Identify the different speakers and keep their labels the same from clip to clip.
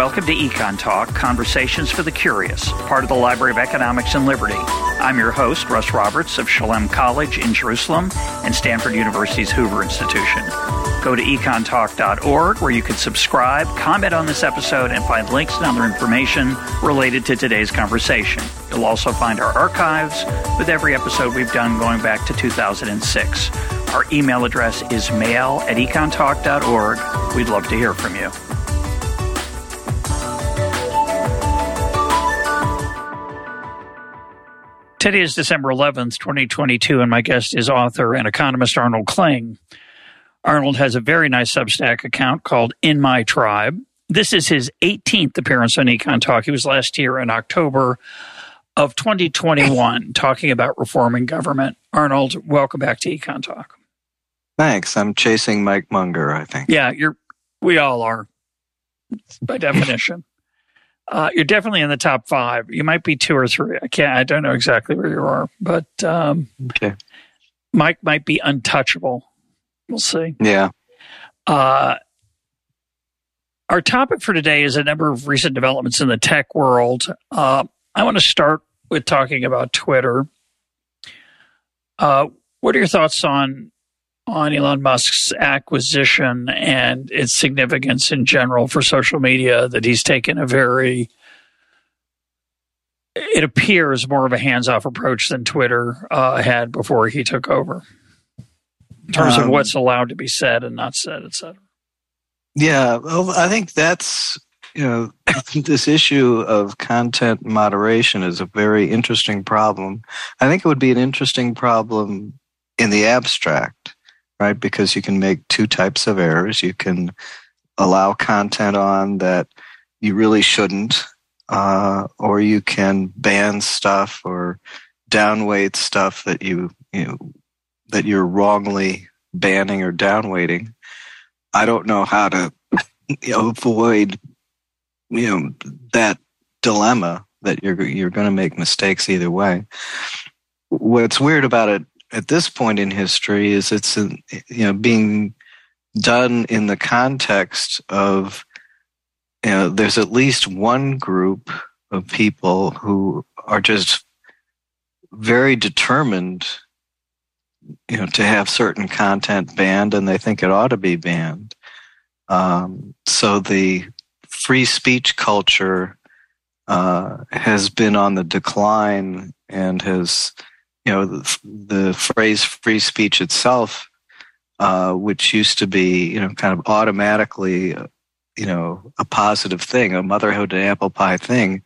Speaker 1: Welcome to Econ Talk, Conversations for the Curious, part of the Library of Economics and Liberty. I'm your host, Russ Roberts of Shalem College in Jerusalem and Stanford University's Hoover Institution. Go to econtalk.org where you can subscribe, comment on this episode, and find links and other information related to today's conversation. You'll also find our archives with every episode we've done going back to 2006. Our email address is mail at econtalk.org. We'd love to hear from you. Today is December 11th, 2022, and my guest is author and economist Arnold Kling. Arnold has a very nice Substack account called In My Tribe. This is his 18th appearance on Econ Talk. He was last year in October of 2021 talking about reforming government. Arnold, welcome back to Econ Talk.
Speaker 2: Thanks. I'm chasing Mike Munger, I think.
Speaker 1: Yeah, you're we all are by definition. Uh, you're definitely in the top five. You might be two or three. I can't. I don't know exactly where you are, but um,
Speaker 2: okay.
Speaker 1: Mike might be untouchable. We'll see.
Speaker 2: Yeah.
Speaker 1: Uh, our topic for today is a number of recent developments in the tech world. Uh, I want to start with talking about Twitter. Uh, what are your thoughts on on Elon Musk's acquisition and its significance in general for social media that he's taken a very it appears more of a hands-off approach than Twitter uh, had before he took over in terms um, of what's allowed to be said and not said, et cetera.
Speaker 2: Yeah, well, I think that's you know this issue of content moderation is a very interesting problem. I think it would be an interesting problem in the abstract right? Because you can make two types of errors. You can allow content on that you really shouldn't, uh, or you can ban stuff or downweight stuff that you, you know, that you're wrongly banning or downweighting. I don't know how to avoid you know that dilemma that you're you're going to make mistakes either way. What's weird about it at this point in history is it's you know being done in the context of you know there's at least one group of people who are just very determined you know to have certain content banned and they think it ought to be banned. Um, so the free speech culture uh, has been on the decline and has you know, the, the phrase free speech itself, uh, which used to be, you know, kind of automatically, you know, a positive thing, a motherhood and apple pie thing,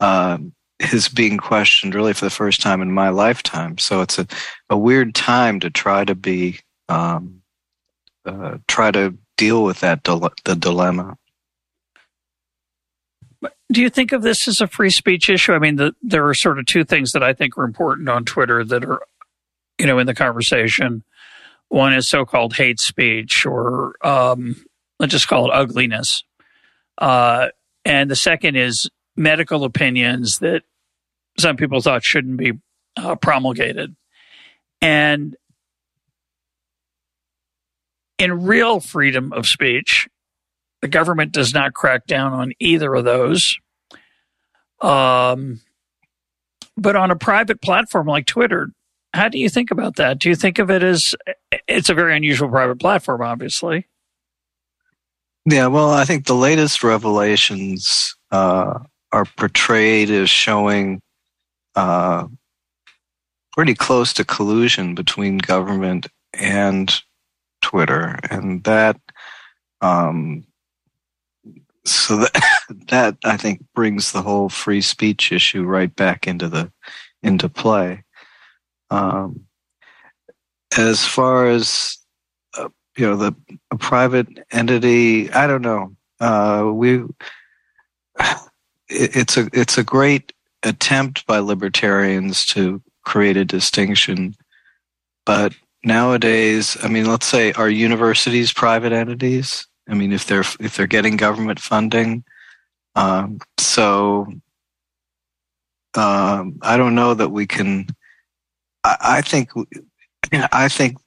Speaker 2: uh, is being questioned really for the first time in my lifetime. So it's a, a weird time to try to be, um, uh, try to deal with that dile- the dilemma.
Speaker 1: Do you think of this as a free speech issue? I mean, the, there are sort of two things that I think are important on Twitter that are, you know, in the conversation. One is so-called hate speech, or um, let's just call it ugliness, uh, and the second is medical opinions that some people thought shouldn't be uh, promulgated. And in real freedom of speech, the government does not crack down on either of those. Um, but on a private platform like Twitter, how do you think about that? Do you think of it as it's a very unusual private platform, obviously?
Speaker 2: Yeah, well, I think the latest revelations uh, are portrayed as showing uh, pretty close to collusion between government and Twitter, and that um, so that that I think brings the whole free speech issue right back into the into play. Um, as far as uh, you know, the private entity, I don't know. Uh, we it, it's a it's a great attempt by libertarians to create a distinction, but nowadays, I mean, let's say, are universities private entities? I mean, if they're if they're getting government funding, um, so um, I don't know that we can. I, I think I think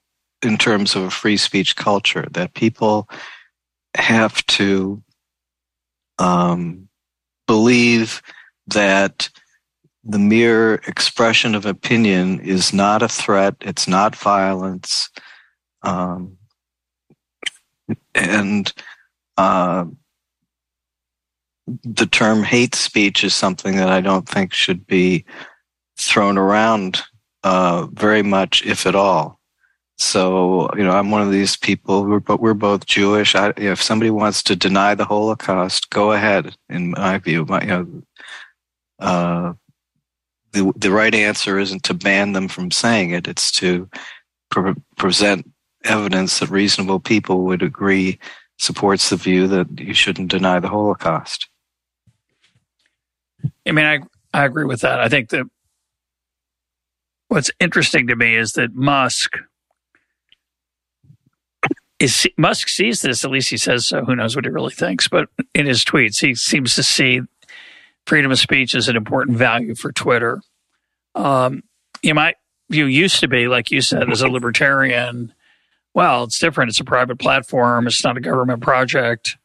Speaker 2: in terms of a free speech culture that people have to um, believe that the mere expression of opinion is not a threat, it's not violence. Um, and uh, the term hate speech is something that I don't think should be thrown around uh, very much, if at all. So, you know, I'm one of these people. We're, but we're both Jewish. I, if somebody wants to deny the Holocaust, go ahead. In my view, my, you know, uh, the the right answer isn't to ban them from saying it. It's to pre- present evidence that reasonable people would agree supports the view that you shouldn't deny the Holocaust.
Speaker 1: I mean, I I agree with that. I think that what's interesting to me is that Musk is Musk sees this. At least he says so. Who knows what he really thinks? But in his tweets, he seems to see freedom of speech as an important value for Twitter. Um, you might view used to be, like you said, as a libertarian. Well, it's different. It's a private platform. It's not a government project.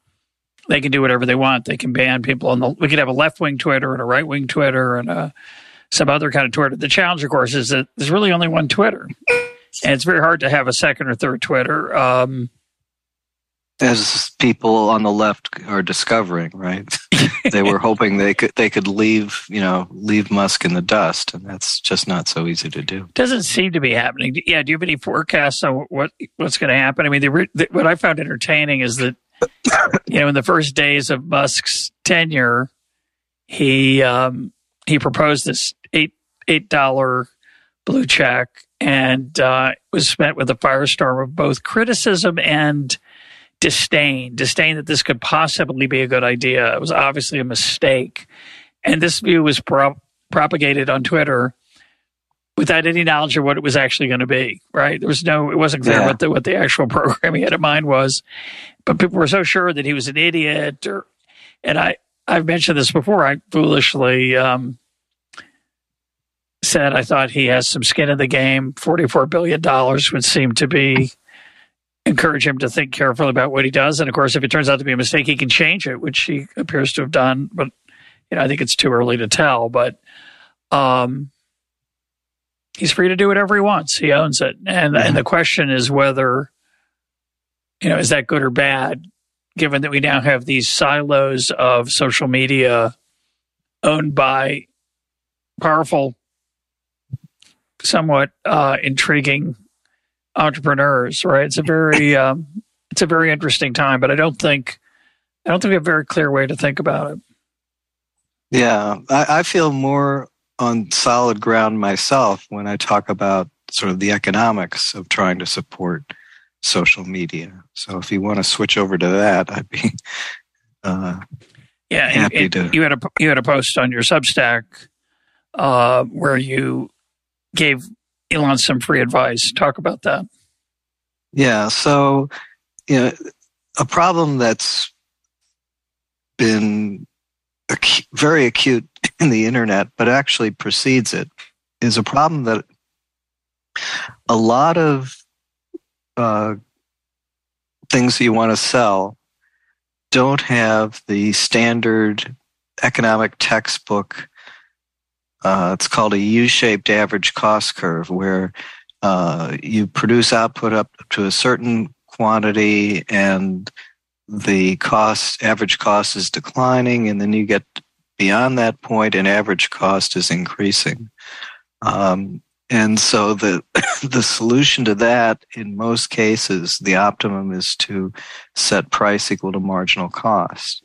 Speaker 1: They can do whatever they want. They can ban people on the. We could have a left wing Twitter and a right wing Twitter and a, some other kind of Twitter. The challenge, of course, is that there's really only one Twitter, and it's very hard to have a second or third Twitter. Um,
Speaker 2: as people on the left are discovering, right? they were hoping they could they could leave, you know, leave Musk in the dust, and that's just not so easy to do.
Speaker 1: Doesn't seem to be happening. Yeah, do you have any forecasts on what what's going to happen? I mean, the, the, what I found entertaining is that you know, in the first days of Musk's tenure, he um, he proposed this eight eight dollar blue check and uh, was met with a firestorm of both criticism and disdain, disdain that this could possibly be a good idea. It was obviously a mistake. And this view was pro- propagated on Twitter without any knowledge of what it was actually going to be, right? There was no, it wasn't clear yeah. what the, what the actual program he had in mind was. But people were so sure that he was an idiot or, and I, I've mentioned this before. I foolishly, um, said I thought he has some skin in the game. $44 billion would seem to be encourage him to think carefully about what he does. And of course, if it turns out to be a mistake, he can change it, which he appears to have done. But you know, I think it's too early to tell. But um, he's free to do whatever he wants. He owns it, and and the question is whether you know is that good or bad, given that we now have these silos of social media owned by powerful, somewhat uh, intriguing entrepreneurs, right? It's a very um, it's a very interesting time, but I don't think I don't think we have a very clear way to think about it.
Speaker 2: Yeah, I, I feel more on solid ground myself when I talk about sort of the economics of trying to support social media. So if you want to switch over to that, I'd be uh,
Speaker 1: yeah happy it, to. You had a you had a post on your Substack uh, where you gave Elon some free advice. Talk about that.
Speaker 2: Yeah. So, you know, a problem that's been very acute in the internet, but actually precedes it, is a problem that a lot of uh, things that you want to sell don't have the standard economic textbook uh, it's called a U-shaped average cost curve, where uh, you produce output up to a certain quantity, and the cost average cost is declining, and then you get beyond that point, and average cost is increasing. Um, and so the the solution to that, in most cases, the optimum is to set price equal to marginal cost.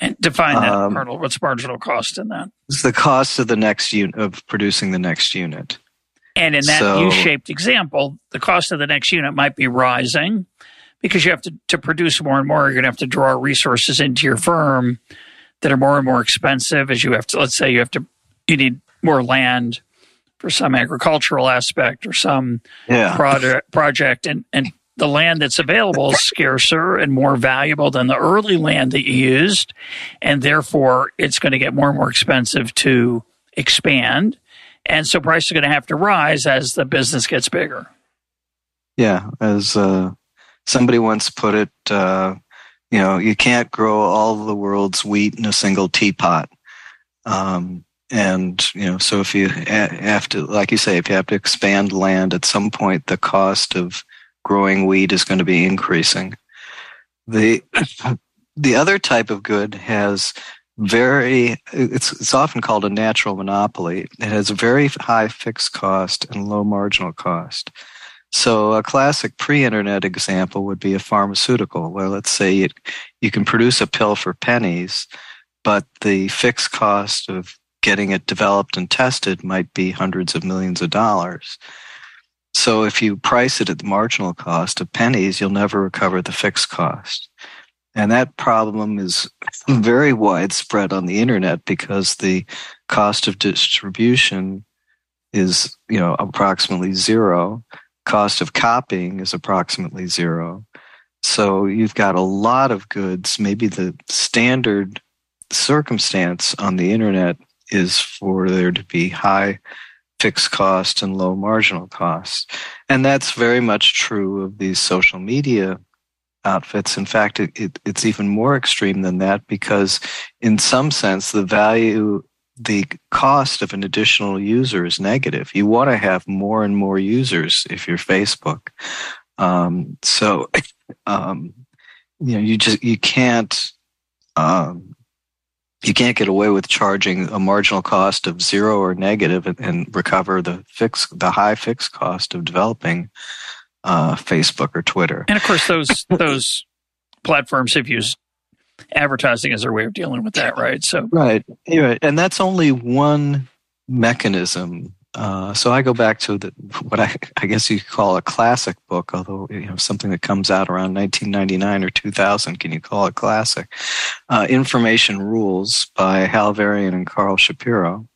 Speaker 1: And define that, um, Colonel. What's marginal cost in that?
Speaker 2: It's the cost of the next unit of producing the next unit.
Speaker 1: And in that so, U-shaped example, the cost of the next unit might be rising because you have to to produce more and more. You're going to have to draw resources into your firm that are more and more expensive. As you have to, let's say, you have to, you need more land for some agricultural aspect or some yeah. project project, and and the land that's available is scarcer and more valuable than the early land that you used. And therefore, it's going to get more and more expensive to expand. And so prices are going to have to rise as the business gets bigger.
Speaker 2: Yeah. As uh, somebody once put it, uh, you know, you can't grow all the world's wheat in a single teapot. Um, and you know, so if you have to, like you say, if you have to expand land at some point, the cost of growing wheat is going to be increasing. The the other type of good has very it's it's often called a natural monopoly. It has a very high fixed cost and low marginal cost. So a classic pre-internet example would be a pharmaceutical, where let's say you can produce a pill for pennies, but the fixed cost of getting it developed and tested might be hundreds of millions of dollars. So if you price it at the marginal cost of pennies, you'll never recover the fixed cost. And that problem is very widespread on the internet because the cost of distribution is, you know, approximately zero. Cost of copying is approximately zero. So you've got a lot of goods. Maybe the standard circumstance on the internet is for there to be high fixed cost and low marginal cost. And that's very much true of these social media outfits. In fact, it, it, it's even more extreme than that because, in some sense, the value, the cost of an additional user is negative. You want to have more and more users if you're Facebook. Um, so, um, you know, you just you can't um, you can't get away with charging a marginal cost of zero or negative and, and recover the fix the high fixed cost of developing uh, Facebook or Twitter.
Speaker 1: And of course, those those platforms have used advertising as their way of dealing with that, right? So
Speaker 2: right, right, and that's only one mechanism uh, so I go back to the, what I, I guess you could call a classic book, although you know something that comes out around 1999 or 2000. Can you call it classic? Uh, Information Rules by Hal Varian and Carl Shapiro,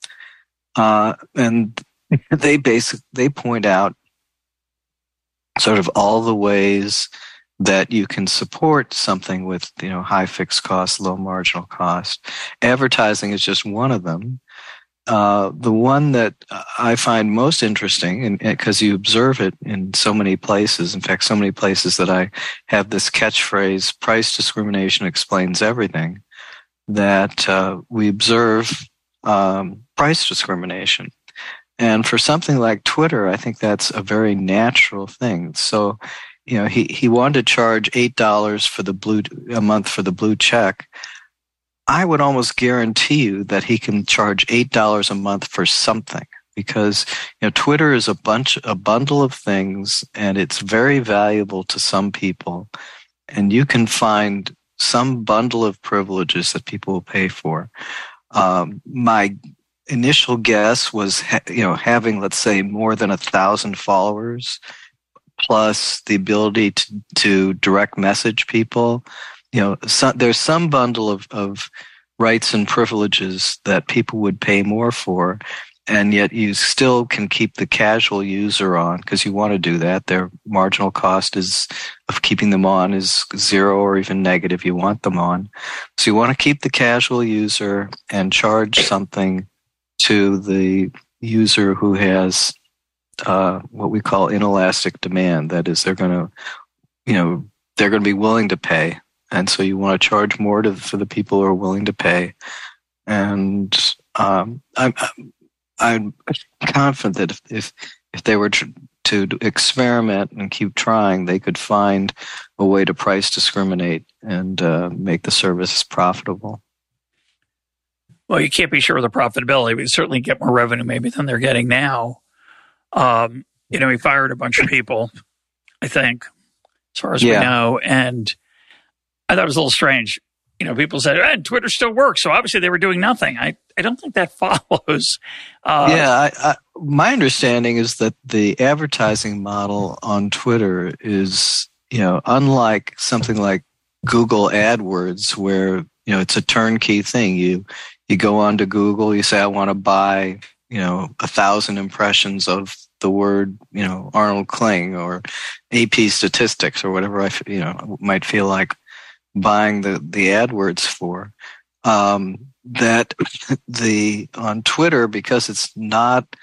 Speaker 2: uh, and they basic they point out sort of all the ways that you can support something with you know high fixed cost, low marginal cost. Advertising is just one of them. Uh, the one that I find most interesting, because you observe it in so many places, in fact, so many places that I have this catchphrase price discrimination explains everything, that uh, we observe um, price discrimination. And for something like Twitter, I think that's a very natural thing. So, you know, he, he wanted to charge $8 for the blue, a month for the blue check. I would almost guarantee you that he can charge eight dollars a month for something because you know Twitter is a bunch a bundle of things and it's very valuable to some people and you can find some bundle of privileges that people will pay for. Um, my initial guess was you know having let's say more than a thousand followers plus the ability to, to direct message people you know, there's some bundle of, of rights and privileges that people would pay more for, and yet you still can keep the casual user on because you want to do that. Their marginal cost is of keeping them on is zero or even negative. You want them on, so you want to keep the casual user and charge something to the user who has uh, what we call inelastic demand. That is, they're going to, you know, they're going to be willing to pay and so you want to charge more to, for the people who are willing to pay. And um, I'm, I'm confident that if, if, if they were to, to experiment and keep trying, they could find a way to price discriminate and uh, make the service profitable.
Speaker 1: Well, you can't be sure of the profitability, but certainly get more revenue maybe than they're getting now. Um, you know, he fired a bunch of people, I think, as far as yeah. we know, and I thought it was a little strange. You know, people said, eh, Twitter still works. So obviously they were doing nothing. I, I don't think that follows.
Speaker 2: Uh, yeah, I, I, my understanding is that the advertising model on Twitter is, you know, unlike something like Google AdWords, where, you know, it's a turnkey thing. You, you go onto Google, you say, I want to buy, you know, a thousand impressions of the word, you know, Arnold Kling or AP statistics or whatever I, you know, might feel like buying the the AdWords for. Um, that the on Twitter because it's not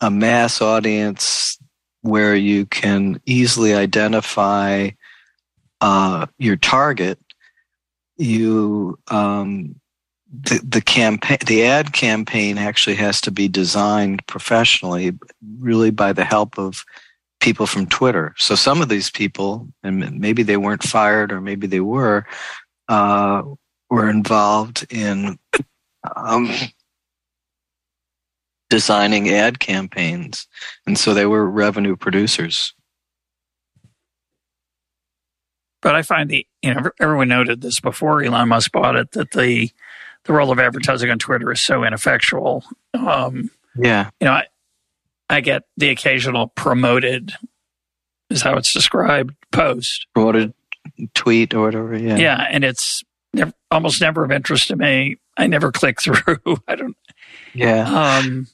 Speaker 2: a mass audience where you can easily identify uh, your target. you um, the the campaign the ad campaign actually has to be designed professionally, really by the help of people from Twitter. So some of these people, and maybe they weren't fired or maybe they were, uh, were involved in um, designing ad campaigns, and so they were revenue producers.
Speaker 1: But I find the you know everyone noted this before Elon Musk bought it that the the role of advertising on Twitter is so ineffectual. Um,
Speaker 2: yeah,
Speaker 1: you know, I, I get the occasional promoted, is how it's described, post
Speaker 2: promoted tweet or whatever. Yeah,
Speaker 1: yeah, and it's never, almost never of interest to me. I never click through. I don't.
Speaker 2: Yeah.
Speaker 1: Um,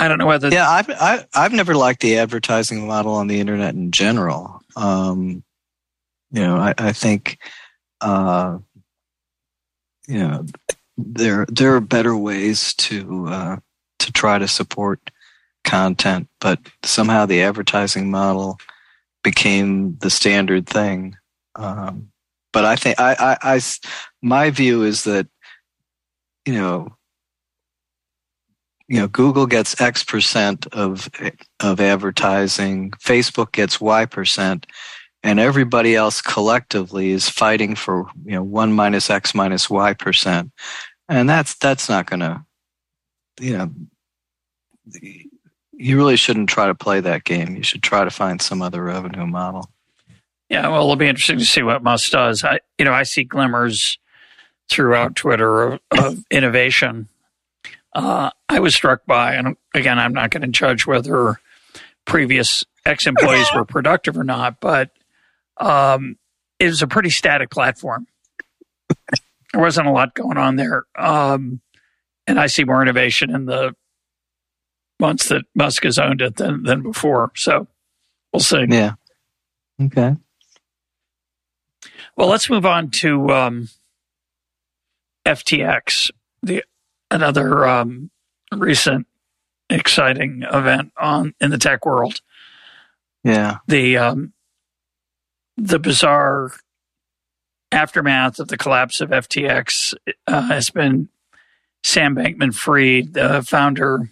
Speaker 1: I don't know whether.
Speaker 2: Yeah, I've I, have i have never liked the advertising model on the internet in general. Um, you know, I, I think, uh, you know, there there are better ways to uh, to try to support content, but somehow the advertising model became the standard thing. Um, but I think I, I, I my view is that you know you know Google gets X percent of of advertising, Facebook gets Y percent, and everybody else collectively is fighting for you know one minus x minus y percent and that's that's not going to you know you really shouldn't try to play that game you should try to find some other revenue model
Speaker 1: yeah well it'll be interesting to see what musk does i you know i see glimmers throughout twitter of, of innovation uh, i was struck by and again i'm not going to judge whether previous ex-employees were productive or not but um, it was a pretty static platform. there wasn't a lot going on there. Um, and I see more innovation in the months that Musk has owned it than, than before. So we'll see.
Speaker 2: Yeah. Okay.
Speaker 1: Well, let's move on to um, FTX, the another um, recent exciting event on in the tech world.
Speaker 2: Yeah.
Speaker 1: The um, the bizarre aftermath of the collapse of FTX uh, has been Sam Bankman Fried, the founder,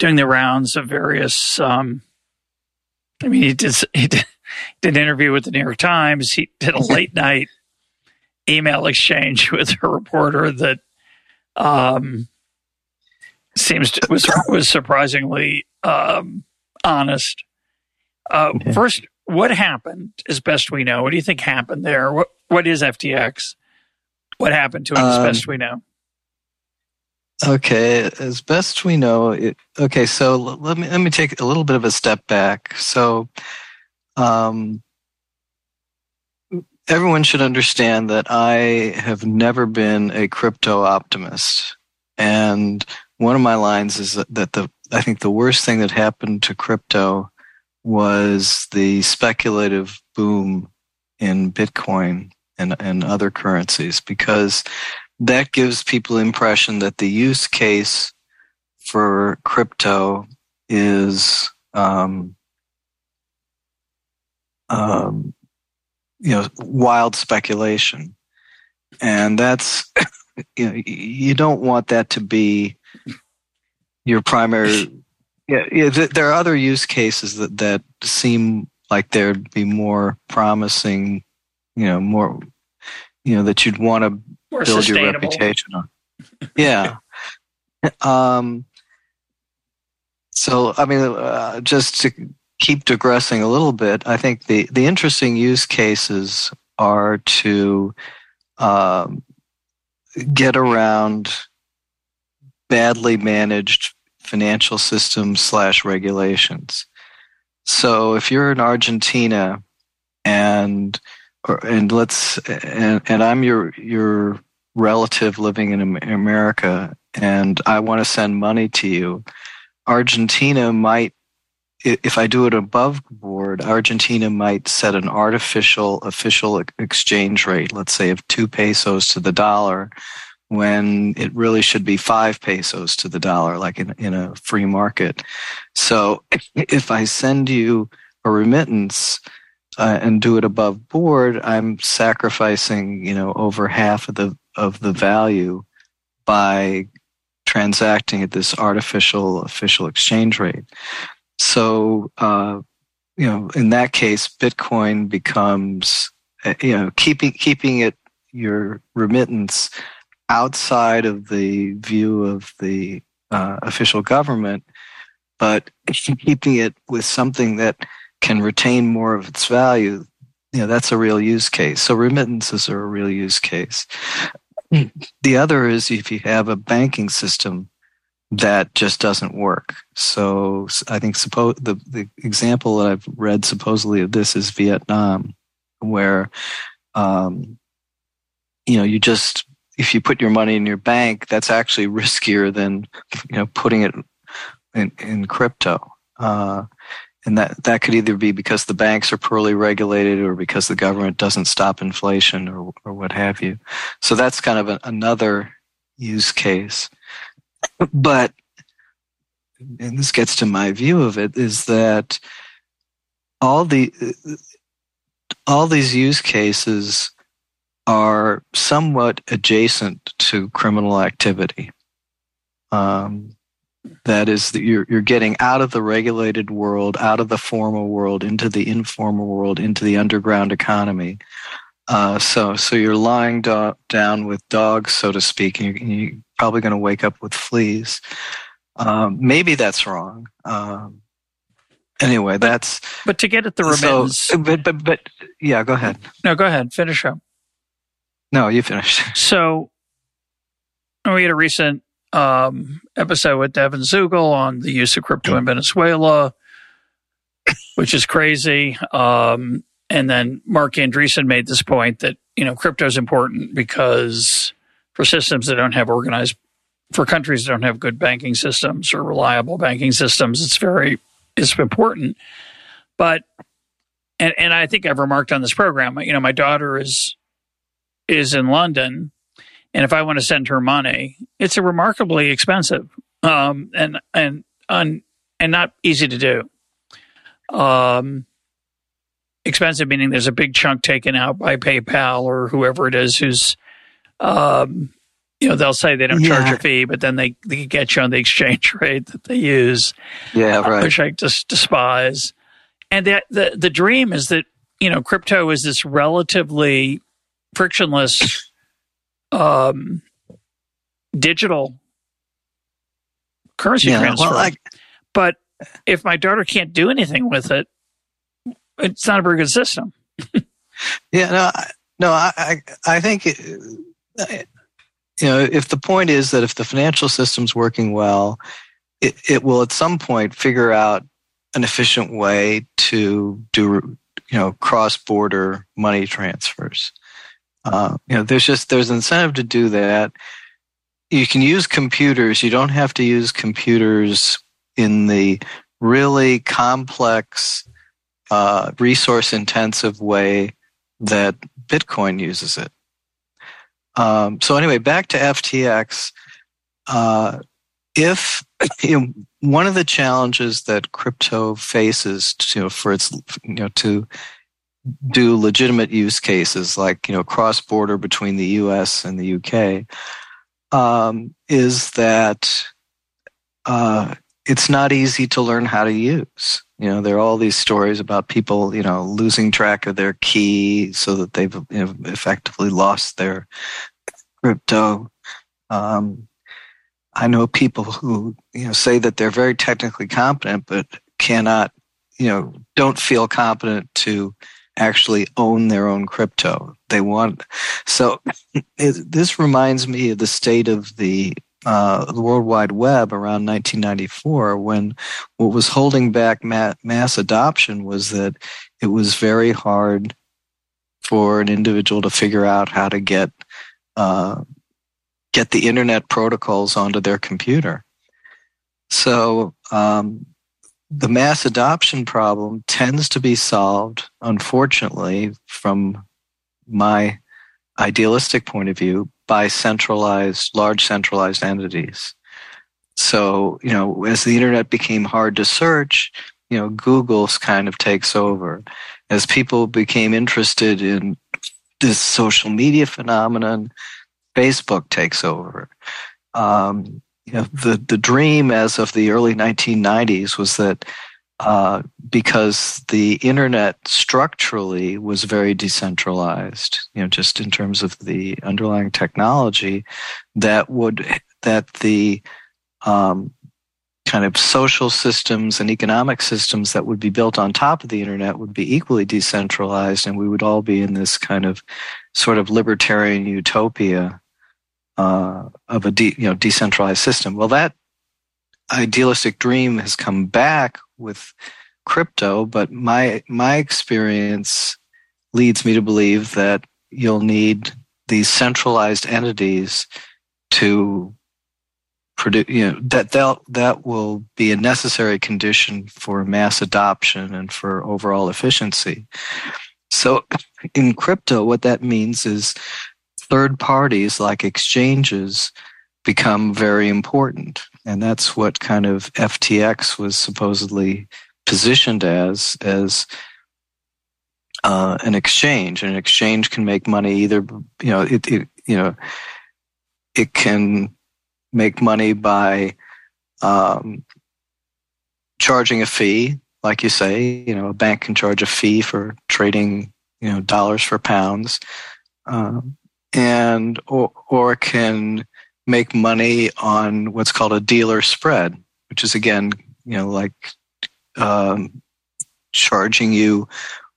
Speaker 1: doing the rounds of various. Um, I mean, he did, he did, did an interview with the New York Times. He did a late night email exchange with a reporter that um, seems to, was was surprisingly um, honest. Uh, First, what happened, as best we know? What do you think happened there? What What is FTX? What happened to it, as um, best we know?
Speaker 2: Okay, as best we know, it, okay. So let me let me take a little bit of a step back. So, um, everyone should understand that I have never been a crypto optimist, and one of my lines is that, that the I think the worst thing that happened to crypto was the speculative boom in Bitcoin and, and other currencies because that gives people the impression that the use case for crypto is um, um, you know wild speculation. And that's you know you don't want that to be your primary yeah, yeah there are other use cases that, that seem like there'd be more promising, you know, more, you know, that you'd want to build your reputation on. Yeah. um, so, I mean, uh, just to keep digressing a little bit, I think the, the interesting use cases are to um, get around badly managed financial system slash regulations. So if you're in Argentina and and let's and, and I'm your your relative living in America and I want to send money to you, Argentina might if I do it above board, Argentina might set an artificial official exchange rate, let's say of two pesos to the dollar, when it really should be five pesos to the dollar, like in, in a free market. So if I send you a remittance, uh, and do it above board, I'm sacrificing, you know, over half of the of the value by transacting at this artificial official exchange rate. So, uh, you know, in that case, Bitcoin becomes, uh, you know, keeping keeping it your remittance outside of the view of the uh, official government, but keeping it with something that can retain more of its value, you know, that's a real use case. So remittances are a real use case. The other is if you have a banking system that just doesn't work. So I think suppose the, the example that I've read supposedly of this is Vietnam, where um, you know you just if you put your money in your bank, that's actually riskier than you know putting it in, in crypto. Uh, and that that could either be because the banks are poorly regulated or because the government doesn't stop inflation or or what have you. So that's kind of a, another use case. But and this gets to my view of it is that all the all these use cases are somewhat adjacent to criminal activity. Um, that is that you're you're getting out of the regulated world, out of the formal world, into the informal world, into the underground economy. Uh, so so you're lying do- down with dogs, so to speak, and you're, you're probably going to wake up with fleas. Um, maybe that's wrong. Um, anyway, but, that's.
Speaker 1: But to get at the remittance,
Speaker 2: so, but but but yeah, go ahead.
Speaker 1: No, go ahead. Finish up.
Speaker 2: No, you finished.
Speaker 1: So we had a recent um, episode with Devin Zugel on the use of crypto in Venezuela, which is crazy. Um, and then Marc Andreessen made this point that you know crypto is important because for systems that don't have organized, for countries that don't have good banking systems or reliable banking systems, it's very it's important. But and and I think I've remarked on this program. You know, my daughter is is in London and if I want to send her money, it's a remarkably expensive um, and and and and not easy to do. Um, expensive meaning there's a big chunk taken out by PayPal or whoever it is who's, um, you know, they'll say they don't yeah. charge a fee, but then they, they get you on the exchange rate that they use.
Speaker 2: Yeah, right.
Speaker 1: Which I just despise. And the, the the dream is that you know crypto is this relatively frictionless um, digital currency yeah, transfer. Well, I, but if my daughter can't do anything with it, it's not a very good system.
Speaker 2: yeah, no, no, I, I think, it, you know, if the point is that if the financial system's working well, it, it will at some point figure out an efficient way to do, you know, cross-border money transfers. Uh, you know, there's just there's incentive to do that. You can use computers. You don't have to use computers in the really complex, uh, resource-intensive way that Bitcoin uses it. Um, so anyway, back to FTX. Uh, if you know, one of the challenges that crypto faces, you know, for its you know to do legitimate use cases like you know cross border between the U.S. and the U.K. Um, is that uh, it's not easy to learn how to use. You know, there are all these stories about people, you know, losing track of their key so that they've you know, effectively lost their crypto. Um, I know people who, you know, say that they're very technically competent, but cannot, you know, don't feel competent to actually own their own crypto. They want so it, this reminds me of the state of the uh, the World Wide Web around 1994, when what was holding back ma- mass adoption was that it was very hard for an individual to figure out how to get uh, get the internet protocols onto their computer. So um, the mass adoption problem tends to be solved, unfortunately, from my idealistic point of view, by centralized, large centralized entities. So, you know, as the internet became hard to search, you know Google kind of takes over, as people became interested in this social media phenomenon, Facebook takes over. Um, you know, the the dream as of the early 1990s was that uh, because the internet structurally was very decentralized, you know, just in terms of the underlying technology, that would that the um, kind of social systems and economic systems that would be built on top of the internet would be equally decentralized, and we would all be in this kind of sort of libertarian utopia uh, of a de- you know decentralized system. Well, that idealistic dream has come back with crypto, but my my experience leads me to believe that you'll need these centralized entities to produce, you know, that that that will be a necessary condition for mass adoption and for overall efficiency. So, in crypto, what that means is third parties like exchanges become very important, and that's what kind of FTX was supposedly positioned as as uh, an exchange. And an exchange can make money either, you know, it, it you know, it can make money by um, charging a fee, like you say. You know, a bank can charge a fee for trading, you know, dollars for pounds, um, and or or can make money on what's called a dealer spread, which is again, you know, like um, charging you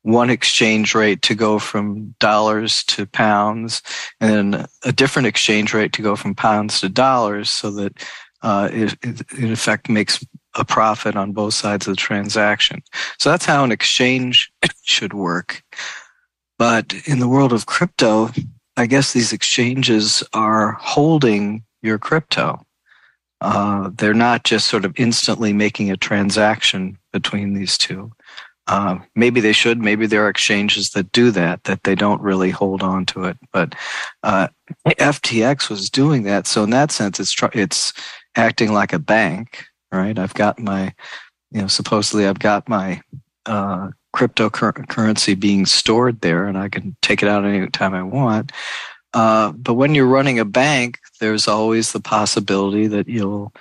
Speaker 2: one exchange rate to go from dollars to pounds, and then a different exchange rate to go from pounds to dollars, so that uh, it, it, in effect makes a profit on both sides of the transaction. So that's how an exchange should work. But in the world of crypto, I guess these exchanges are holding your crypto. Uh, they're not just sort of instantly making a transaction between these two. Uh, maybe they should. Maybe there are exchanges that do that, that they don't really hold on to it. But uh, FTX was doing that. So in that sense, it's tr- it's acting like a bank, right? I've got my, you know, supposedly I've got my uh, cryptocurrency being stored there, and I can take it out anytime I want. Uh, but when you're running a bank, there's always the possibility that you'll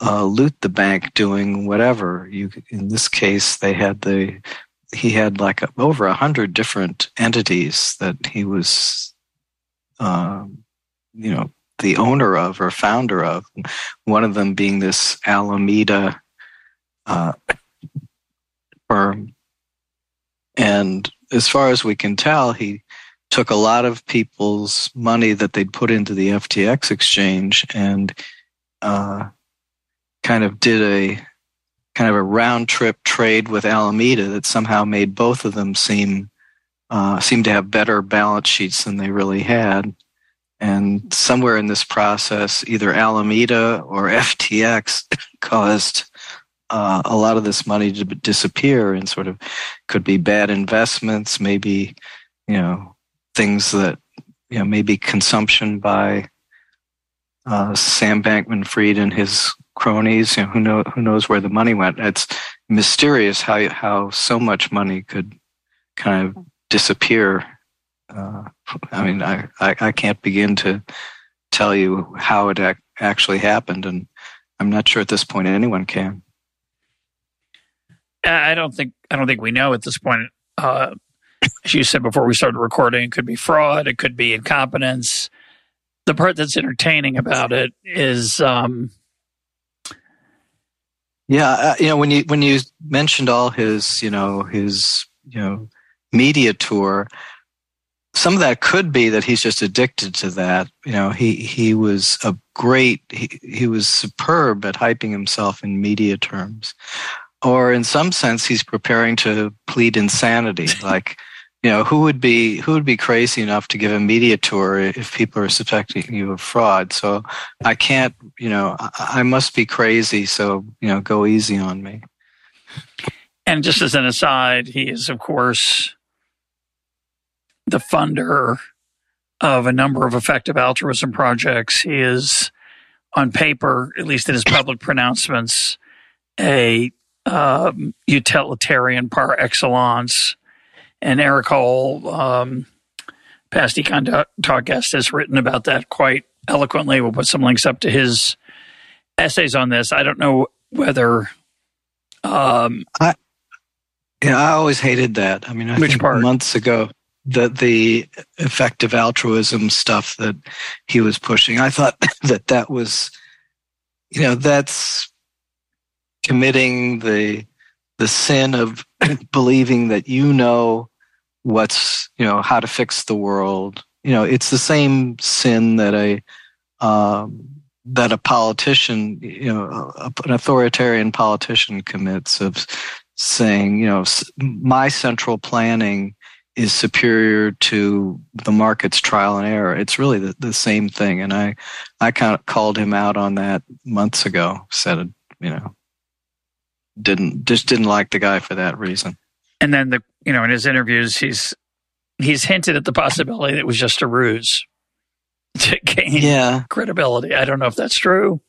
Speaker 2: uh, loot the bank doing whatever. You, in this case, they had the he had like a, over a hundred different entities that he was, um, you know, the owner of or founder of. One of them being this Alameda uh, firm, and as far as we can tell, he took a lot of people's money that they'd put into the FTX exchange and uh, kind of did a kind of a round trip trade with Alameda that somehow made both of them seem uh, seem to have better balance sheets than they really had. And somewhere in this process, either Alameda or FTX caused uh, a lot of this money to disappear and sort of could be bad investments, maybe, you know, things that, you know, maybe consumption by uh, Sam Bankman Fried and his cronies. You know, who know who knows where the money went? It's mysterious how how so much money could kind of disappear. Uh, I mean, I, I, I can't begin to tell you how it ac- actually happened, and I'm not sure at this point anyone can.
Speaker 1: I don't think I don't think we know at this point. Uh, as you said before we started recording, it could be fraud, it could be incompetence. The part that's entertaining about it is um,
Speaker 2: yeah, uh, you know when you when you mentioned all his you know his you know media tour, some of that could be that he's just addicted to that. You know, he he was a great he he was superb at hyping himself in media terms, or in some sense he's preparing to plead insanity, like you know who would be who would be crazy enough to give a media tour if people are suspecting you of fraud? So i can't you know i, I must be crazy so you know go easy on me.
Speaker 1: And just as an aside he is of course the funder of a number of effective altruism projects. He is on paper at least in his public pronouncements a um, utilitarian par excellence. And Erik Hoel, um, past econ talk guest, has written about that quite eloquently. We'll put some links up to his essays on this. I don't know whether. Um,
Speaker 2: I, yeah, I always hated that. I mean, I think
Speaker 1: part?
Speaker 2: months ago, the the effective altruism stuff that he was pushing, I thought that that was, you know, that's committing the the sin of believing that you know what's you know how to fix the world. You know, it's the same sin that a um, that a politician, you know, an authoritarian politician commits of saying, you know, my central planning is superior to the market's trial and error. It's really the, the same thing. And I, I kind of called him out on that months ago, said, you know, didn't, just didn't like the guy for that reason.
Speaker 1: And then the, you know, in his interviews, he's, he's hinted at the possibility that it was just a ruse to gain
Speaker 2: yeah.
Speaker 1: credibility. I don't know if that's true.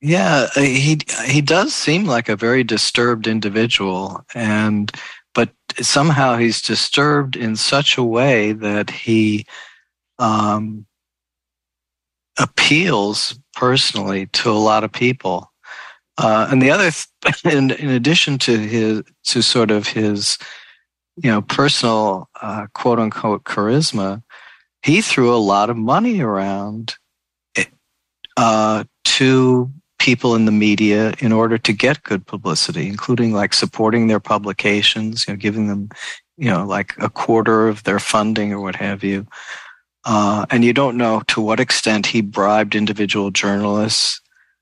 Speaker 2: Yeah, uh, he he does seem like a very disturbed individual, and but somehow he's disturbed in such a way that he um, appeals personally to a lot of people. Uh, and the other, th- in, in addition to his to sort of his, you know, personal uh, quote unquote charisma, he threw a lot of money around uh, to people in the media in order to get good publicity, including like supporting their publications, you know, giving them, you know, like a quarter of their funding or what have you. Uh, and you don't know to what extent he bribed individual journalists.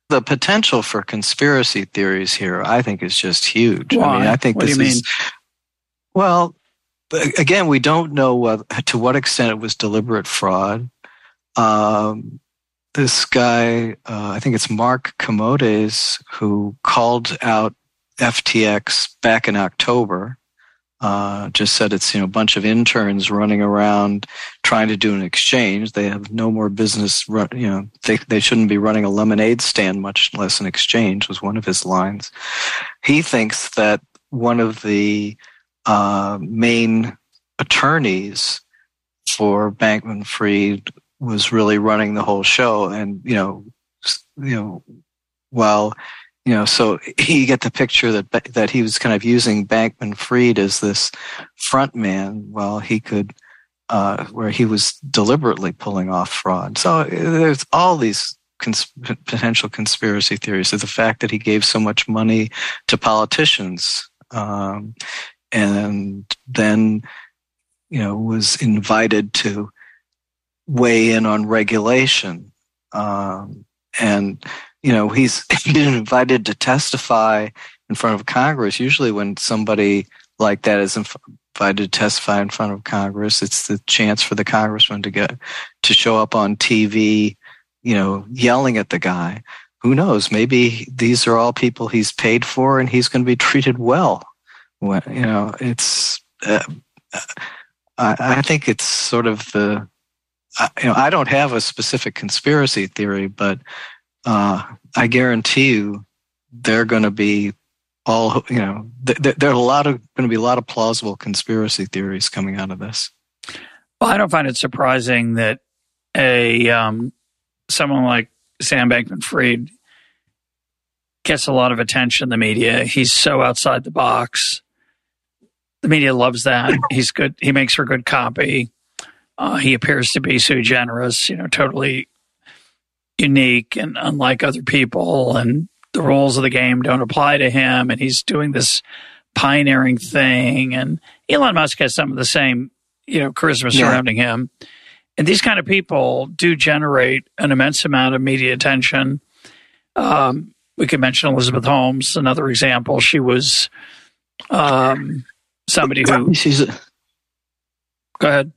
Speaker 2: The potential for conspiracy theories here, I think, is just huge.
Speaker 1: Why?
Speaker 2: I mean, I think
Speaker 1: what
Speaker 2: this is. Well, again, we don't know what, to what extent it was deliberate fraud. Um, this guy, uh, I think it's Marc Cohodes, who called out FTX back in October. Uh, just said it's you know a bunch of interns running around trying to do an exchange. They have no more business. Run, you know they they shouldn't be running a lemonade stand, much less an exchange. Was one of his lines. He thinks that one of the uh, main attorneys for Bankman Fried was really running the whole show, and you know, you know, well, you know, so you get the picture that that he was kind of using Bankman Fried as this front man, while he could, uh, where he was deliberately pulling off fraud. So there's all these cons- potential conspiracy theories of the fact that he gave so much money to politicians. Um, and then, you know, was invited to weigh in on regulation. Um, and, you know, he's been invited to testify in front of Congress. Usually, when somebody like that is invited to testify in front of Congress, it's the chance for the congressman to get to show up on TV, you know, yelling at the guy. Who knows? Maybe these are all people he's paid for, and he's going to be treated well. When, you know, it's. Uh, I, I think it's sort of the you know, I don't have a specific conspiracy theory, but uh, I guarantee you they're going to be all, you know, th- there are a lot of going to be a lot of plausible conspiracy theories coming out of this.
Speaker 1: Well, I don't find it surprising that a um, someone like Sam Bankman-Fried gets a lot of attention in the media. He's so outside the box. The media loves that. He's good. He makes for good copy. Uh, he appears to be sui generis, you know, totally unique and unlike other people, and the rules of the game don't apply to him. And he's doing this pioneering thing. And Elon Musk has some of the same, you know, charisma
Speaker 2: Yeah.
Speaker 1: surrounding him. And these kind of people do generate an immense amount of media attention. Um, we could mention Elizabeth Holmes, another example. She was um, somebody who.
Speaker 2: She's
Speaker 1: Go ahead.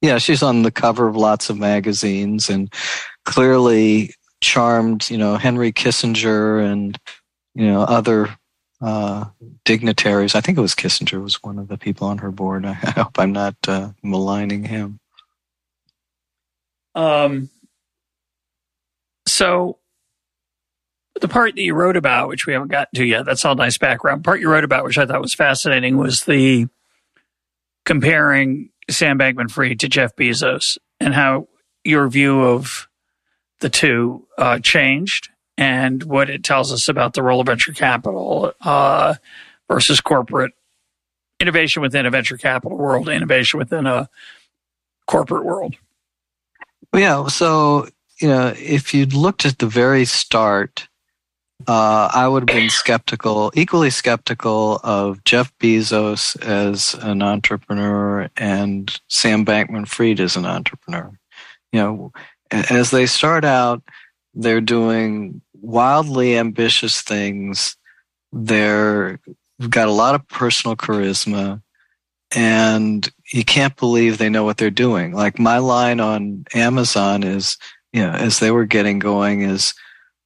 Speaker 2: yeah, she's on the cover of lots of magazines and clearly charmed, you know, Henry Kissinger and you know other uh, dignitaries. I think it was Kissinger was one of the people on her board. I, hope I'm not uh, maligning him.
Speaker 1: Um, so the part that you wrote about, which we haven't gotten to yet, that's all nice background. Part you wrote about, which I thought was fascinating, was the comparing Sam Bankman Fried to Jeff Bezos and how your view of the two uh, changed and what it tells us about the role of venture capital uh, versus corporate innovation within a venture capital world, innovation within a corporate world.
Speaker 2: Yeah. So, you know, if you'd looked at the very start, uh, I would have been skeptical, equally skeptical of Jeff Bezos as an entrepreneur and Sam Bankman Fried as an entrepreneur. You know, as they start out, they're doing wildly ambitious things. They're got a lot of personal charisma and you can't believe they know what they're doing. Like my line on Amazon is, you know, as they were getting going is,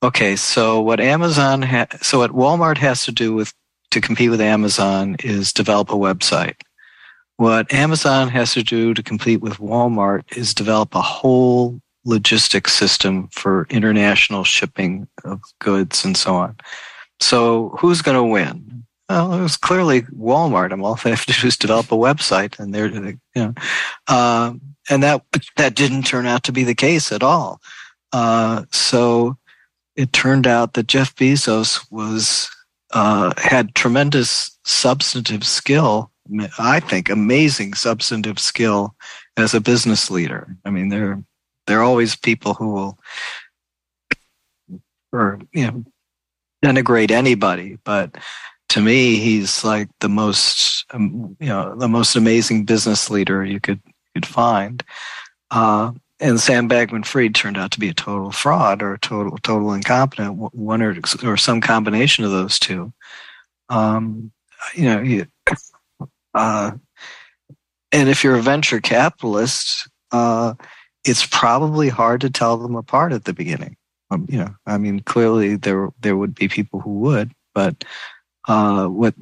Speaker 2: okay, so what Amazon, ha- so what Walmart has to do with to compete with Amazon is develop a website. What Amazon has to do to compete with Walmart is develop a whole logistics system for international shipping of goods and so on. So who's going to win? Well, it was clearly Walmart. I'm all they have to do is develop a website, and they're, you know, uh, and that that didn't turn out to be the case at all. Uh, so it turned out that Jeff Bezos was uh, had tremendous substantive skill. I think amazing substantive skill as a business leader. I mean, there there are always people who will, or you know, denigrate anybody, but to me, he's like the most, um, you know, the most amazing business leader you could could find. Uh, and Sam Bankman Fried turned out to be a total fraud or a total total incompetent, one or or some combination of those two. Um, you know, you, uh, and if you're a venture capitalist, uh, it's probably hard to tell them apart at the beginning. Um, you know, I mean, clearly there there would be people who would, but uh, what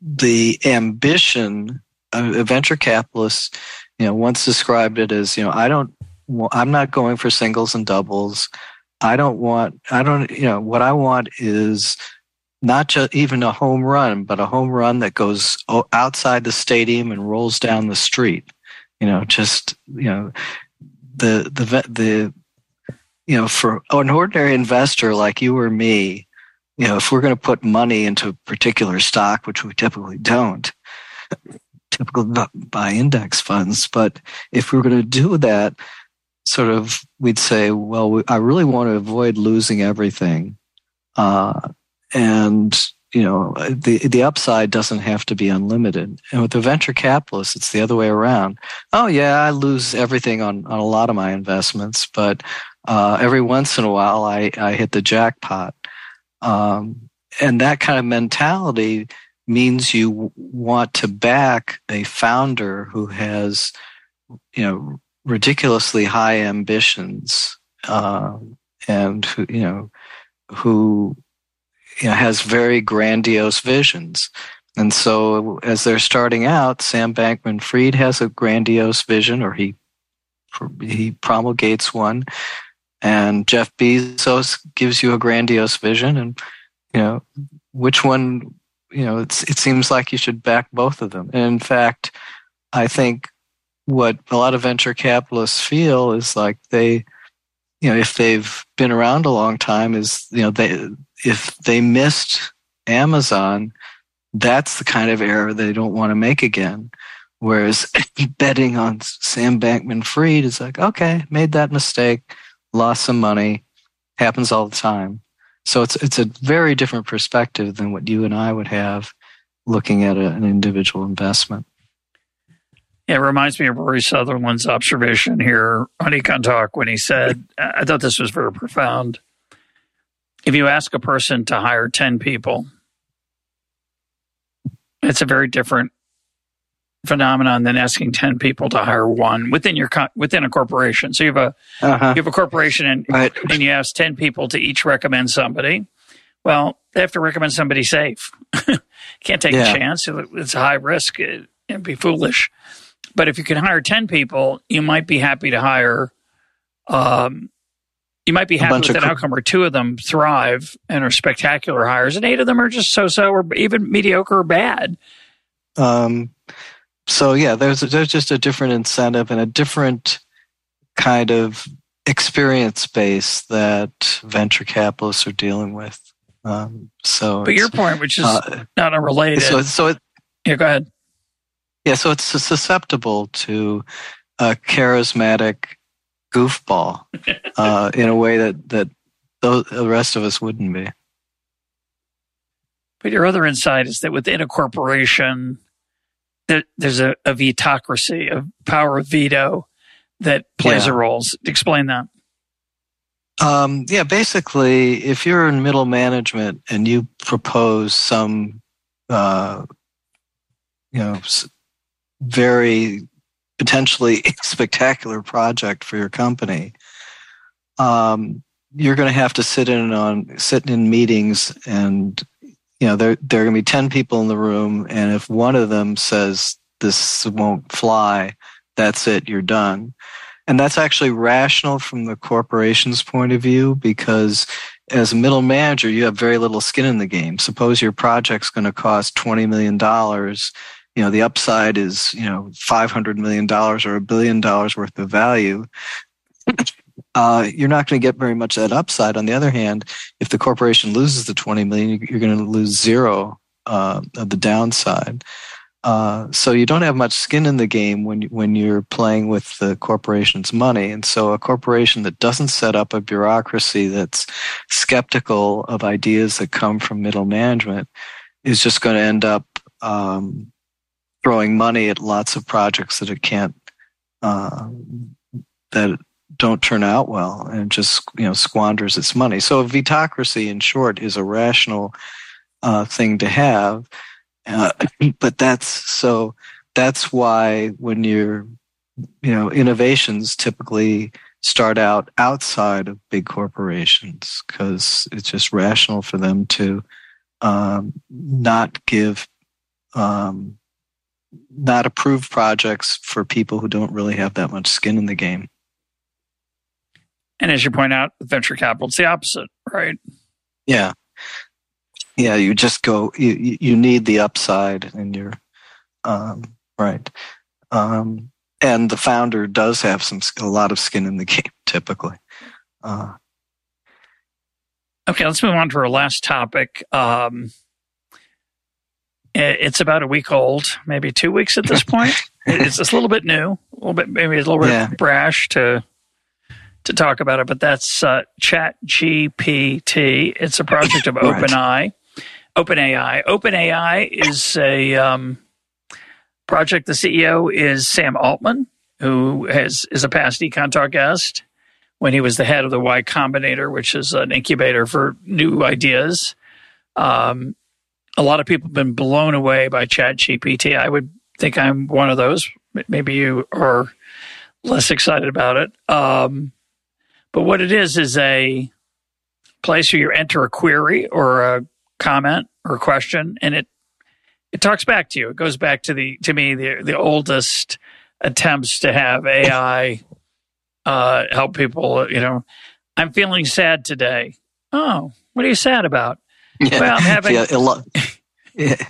Speaker 2: the ambition of a venture capitalist, you know, once described it as, you know, I don't, I'm not going for singles and doubles. I don't want, I don't, you know, what I want is not just even a home run, but a home run that goes outside the stadium and rolls down the street. You know, just, you know, the, the, the, you know, for an ordinary investor like you or me, you know, if we're going to put money into a particular stock, which we typically don't, typically buy index funds, but if we're going to do that, sort of, we'd say, well, I really want to avoid losing everything. Uh, and, you know, the, the upside doesn't have to be unlimited. And with the venture capitalists, it's the other way around. Oh, yeah, I lose everything on, on a lot of my investments, but uh, every once in a while I, I hit the jackpot. Um, and that kind of mentality means you want to back a founder who has, you know, ridiculously high ambitions, uh, and who, you know, who you know, has very grandiose visions. And so, as they're starting out, Sam Bankman Fried has a grandiose vision, or he he promulgates one, and Jeff Bezos gives you a grandiose vision, and you know which one. You know, it seems like you should back both of them. And in fact, I think what a lot of venture capitalists feel is like they, you know, if they've been around a long time, is you know they if they missed Amazon, that's the kind of error they don't want to make again. Whereas betting on Sam Bankman Fried is like, okay, made that mistake lost some money, happens all the time. So it's it's a very different perspective than what you and I would have looking at a, an individual investment.
Speaker 1: It reminds me of Rory Sutherland's observation here on Econ Talk when he said, I thought this was very profound. If you ask a person to hire 10 people, it's a very different phenomenon than asking 10 people to hire one within your within a corporation so you have a uh-huh. you have a corporation and, right. and you ask 10 people to each recommend somebody well they have to recommend somebody safe can't take yeah. a chance it's a high risk it, it'd be foolish but if you can hire 10 people you might be happy to hire um, you might be happy with an outcome where two of them thrive and are spectacular hires, and eight of them are just so-so or even mediocre or bad.
Speaker 2: Um, so yeah, there's there's just a different incentive and a different kind of experience base that venture capitalists are dealing with. Um, so,
Speaker 1: but your point, which is uh, not unrelated.
Speaker 2: So, so it,
Speaker 1: yeah, go ahead.
Speaker 2: Yeah, so it's susceptible to a charismatic goofball uh, in a way that that the rest of us wouldn't be.
Speaker 1: But your other insight is that within a corporation, there, there's a, a vetocracy, a power of veto that plays yeah. a role. Explain that.
Speaker 2: Um, yeah, basically, if you're in middle management and you propose some, uh, you know, very potentially spectacular project for your company, um, you're going to have to sit in on sit in meetings and you know there there are going to be 10 people in the room and if one of them says this won't fly that's it you're done. And that's actually rational from the corporation's point of view because as a middle manager you have very little skin in the game. Suppose your project's going to cost 20 million dollars you know the upside is you know 500 million dollars or a billion dollars worth of value. Uh, you're not going to get very much of that upside. On the other hand if the corporation loses the 20 million you're going to lose zero uh, of the downside. Uh, so you don't have much skin in the game when when you're playing with the corporation's money, and so a corporation that doesn't set up a bureaucracy that's skeptical of ideas that come from middle management is just going to end up um, throwing money at lots of projects that it can't uh, that don't turn out well and just you know squanders its money. So a vetocracy, in short, is a rational uh, thing to have, uh, but that's so that's why when you're you know innovations typically start out outside of big corporations because it's just rational for them to um, not give um, not approve projects for people who don't really have that much skin in the game.
Speaker 1: And as you point out, venture capital, it's the opposite, right?
Speaker 2: Yeah. Yeah, you just go, you, you need the upside and you're, um, right. Um, and the founder does have some, a lot of skin in the game typically. Uh,
Speaker 1: okay, let's move on to our last topic. Um, it's about a week old, maybe two weeks at this point. it's a little bit new, a little bit maybe a little bit yeah. brash to to talk about it, but that's uh, Chat GPT. It's a project of right. OpenAI. OpenAI. OpenAI is a um, project. The CEO is Sam Altman, who has is a past Econ Talk guest when he was the head of the Y Combinator, which is an incubator for new ideas. Um, a lot of people have been blown away by Chat GPT. I would think I'm one of those. Maybe you are less excited about it. Um, but what it is is a place where you enter a query or a comment or question, and it it talks back to you. It goes back to the to me the the oldest attempts to have AI uh, help people. You know, I'm feeling sad today. Oh, what are you sad about?
Speaker 2: Yeah. Well, I'm having. Yeah, Eli-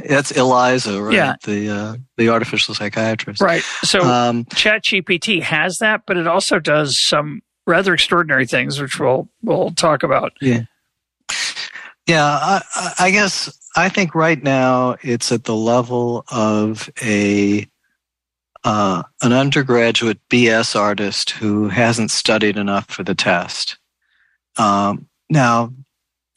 Speaker 2: that's Eliza, right? Yeah. The uh, the artificial psychiatrist,
Speaker 1: right? So um, ChatGPT has that, but it also does some rather extraordinary things, which we'll we'll talk about.
Speaker 2: Yeah, yeah. I, I guess I think right now it's at the level of a uh, an undergraduate BS artist who hasn't studied enough for the test. Um, now,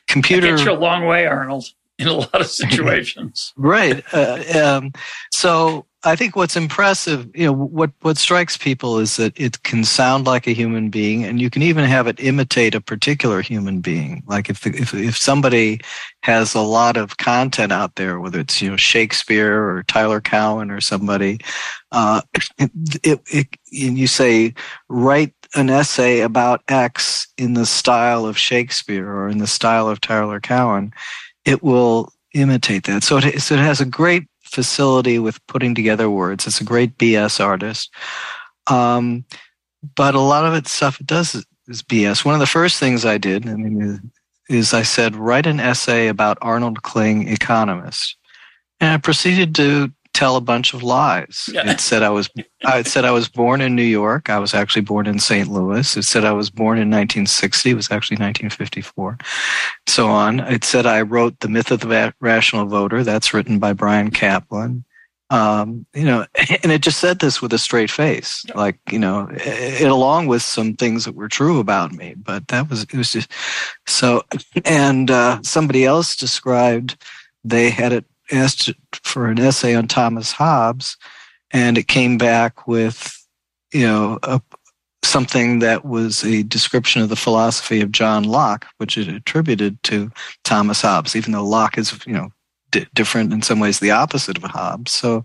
Speaker 2: computer
Speaker 1: that gets you a long way, Arnold, in a lot of situations.
Speaker 2: right. Uh, um, so I think what's impressive, you know, what what strikes people is that it can sound like a human being, and you can even have it imitate a particular human being. Like if the, if if somebody has a lot of content out there, whether it's you know Shakespeare or Tyler Cowen or somebody, uh, it, it, it you say write an essay about X in the style of Shakespeare or in the style of Tyler Cowen, it will imitate that. So it, so it has a great facility with putting together words. It's a great BS artist. Um, but a lot of its stuff it does is BS. One of the first things I did, I mean, is I said, write an essay about Arnold Kling, economist. And I proceeded to tell a bunch of lies. Yeah. It said I was it said I was born in New York. I was actually born in St. Louis. It said I was born in 1960. It was actually 1954. So on. It said I wrote The Myth of the Rational Voter. That's written by Bryan Caplan. Um, you know, and it just said this with a straight face, like you know, it, along with some things that were true about me. But that was it was just so. And uh, somebody else described they had it asked for an essay on Thomas Hobbes, and it came back with you know a, something that was a description of the philosophy of John Locke, which is attributed to Thomas Hobbes, even though Locke is you know d- different in some ways, the opposite of Hobbes. So,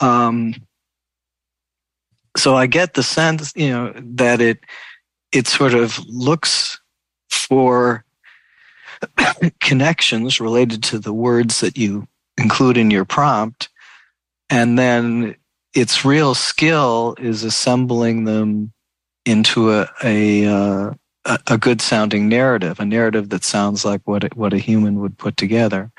Speaker 2: um, so I get the sense, you know, that it it sort of looks for connections related to the words that you include in your prompt, and then its real skill is assembling them into a a, uh, a good sounding narrative, a narrative that sounds like what what a human would put together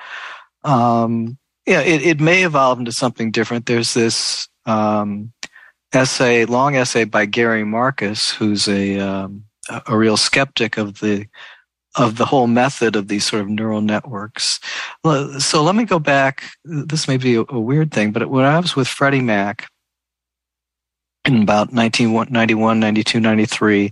Speaker 2: um, yeah, it, it may evolve into something different. There's this um, essay, long essay by Gary Marcus, who's a um, a real skeptic of the of the whole method of these sort of neural networks. So let me go back. This may be a, weird thing, but when I was with Freddie Mac in about 1991, 92, 93,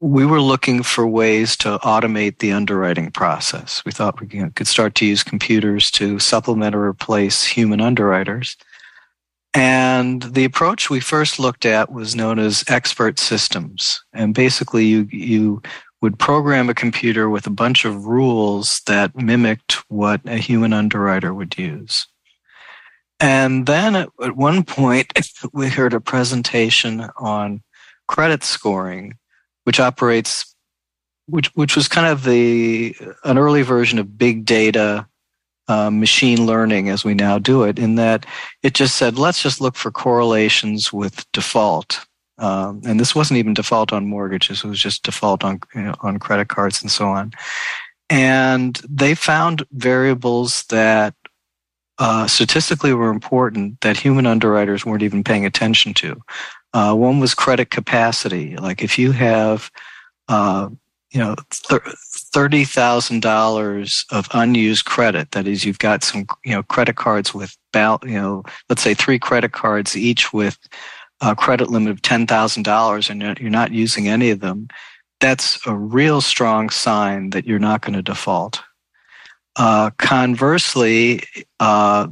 Speaker 2: we were looking for ways to automate the underwriting process. We thought we could start to use computers to supplement or replace human underwriters. And the approach we first looked at was known as expert systems. And basically, you, you would program a computer with a bunch of rules that mimicked what a human underwriter would use. And then at, at one point, we heard a presentation on credit scoring which operates, which which was kind of the an early version of big data, uh, machine learning as we now do it. In that it just said, let's just look for correlations with default. Um, and this wasn't even default on mortgages; it was just default on you know, on credit cards and so on. And they found variables that uh, statistically were important that human underwriters weren't even paying attention to. Uh, one was credit capacity. Like if you have, uh, you know, thirty thousand dollars of unused credit. That is, you've got some, you know, credit cards with, about, you know, let's say three credit cards each with a credit limit of ten thousand dollars, and you're not using any of them. That's a real strong sign that you're not going to default. Uh, conversely, uh,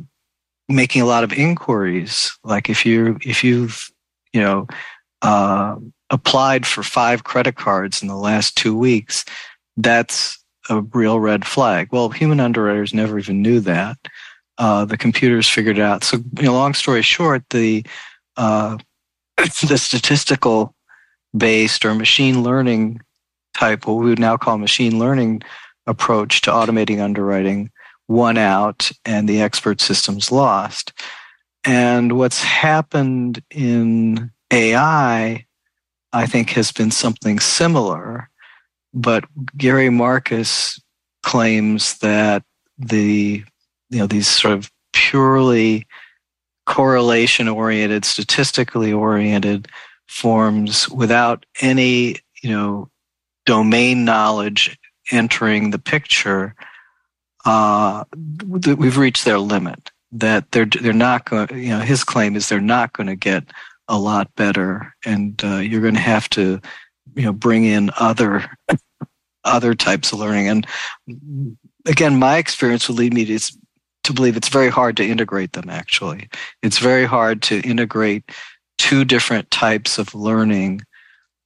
Speaker 2: making a lot of inquiries, like if you if you've you know, uh, applied for five credit cards in the last two weeks, that's a real red flag. Well, human underwriters never even knew that. Uh, the computers figured it out. So, you know, long story short, the uh, the statistical based or machine learning type, what we would now call machine learning approach to automating underwriting, won out, and the expert systems lost. And what's happened in AI, I think, has been something similar. But Gary Marcus claims that the you know these sort of purely correlation oriented, statistically oriented forms without any you know domain knowledge entering the picture, uh, we've reached their limit that they're they're not going. You know, his claim is they're not going to get a lot better, and uh, you're going to have to, you know, bring in other other types of learning. And again, my experience would lead me to to believe it's very hard to integrate them. Actually, it's very hard to integrate two different types of learning.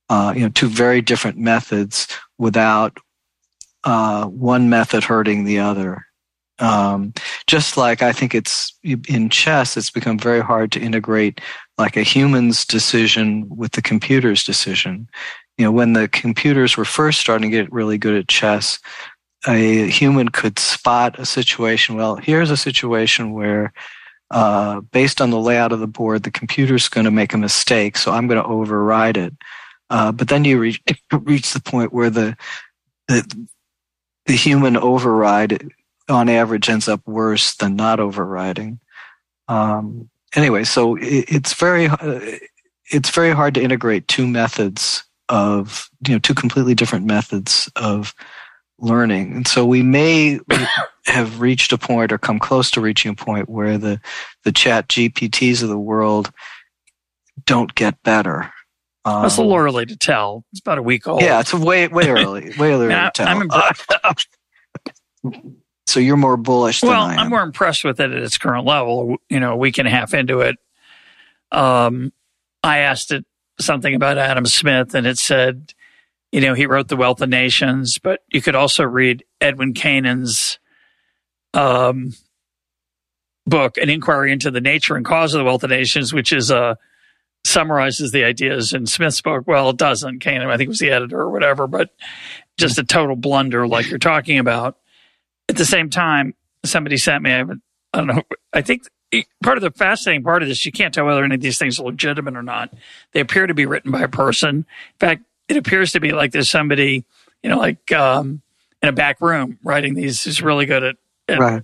Speaker 2: Uh, you know, two very different methods without uh, one method hurting the other. Um, just like I think it's in chess, it's become very hard to integrate like a human's decision with the computer's decision. You know, when the computers were first starting to get really good at chess, a human could spot a situation. Well, here's a situation where, uh, based on the layout of the board, the computer's going to make a mistake, so I'm going to override it. Uh, but then you reach reach the point where the the the human override on average ends up worse than not overriding. Um, anyway, so it, it's very uh, it's very hard to integrate two methods of you know two completely different methods of learning, and so we may have reached a point or come close to reaching a point where the the chat GPTs of the world don't get better.
Speaker 1: Um, That's a little early to tell. It's about a week old.
Speaker 2: Yeah, it's way way early, way early to tell. so you're more bullish.
Speaker 1: Well,
Speaker 2: I'm
Speaker 1: more impressed with it at its current level. You know, a week and a half into it, um, I asked it something about Adam Smith, and it said, you know, he wrote The Wealth of Nations, but you could also read Edwin Cannan's um, book, An Inquiry into the Nature and Cause of the Wealth of Nations, which is a uh, summarizes the ideas in Smith's book. Well, it doesn't. Canaan, I think, was the editor or whatever, but just a total blunder, like you're talking about. At the same time, somebody sent me. I, I don't know. I think part of the fascinating part of this, you can't tell whether any of these things are legitimate or not. They appear to be written by a person. In fact, it appears to be like there's somebody, you know, like um, in a back room writing these is really good at at, right.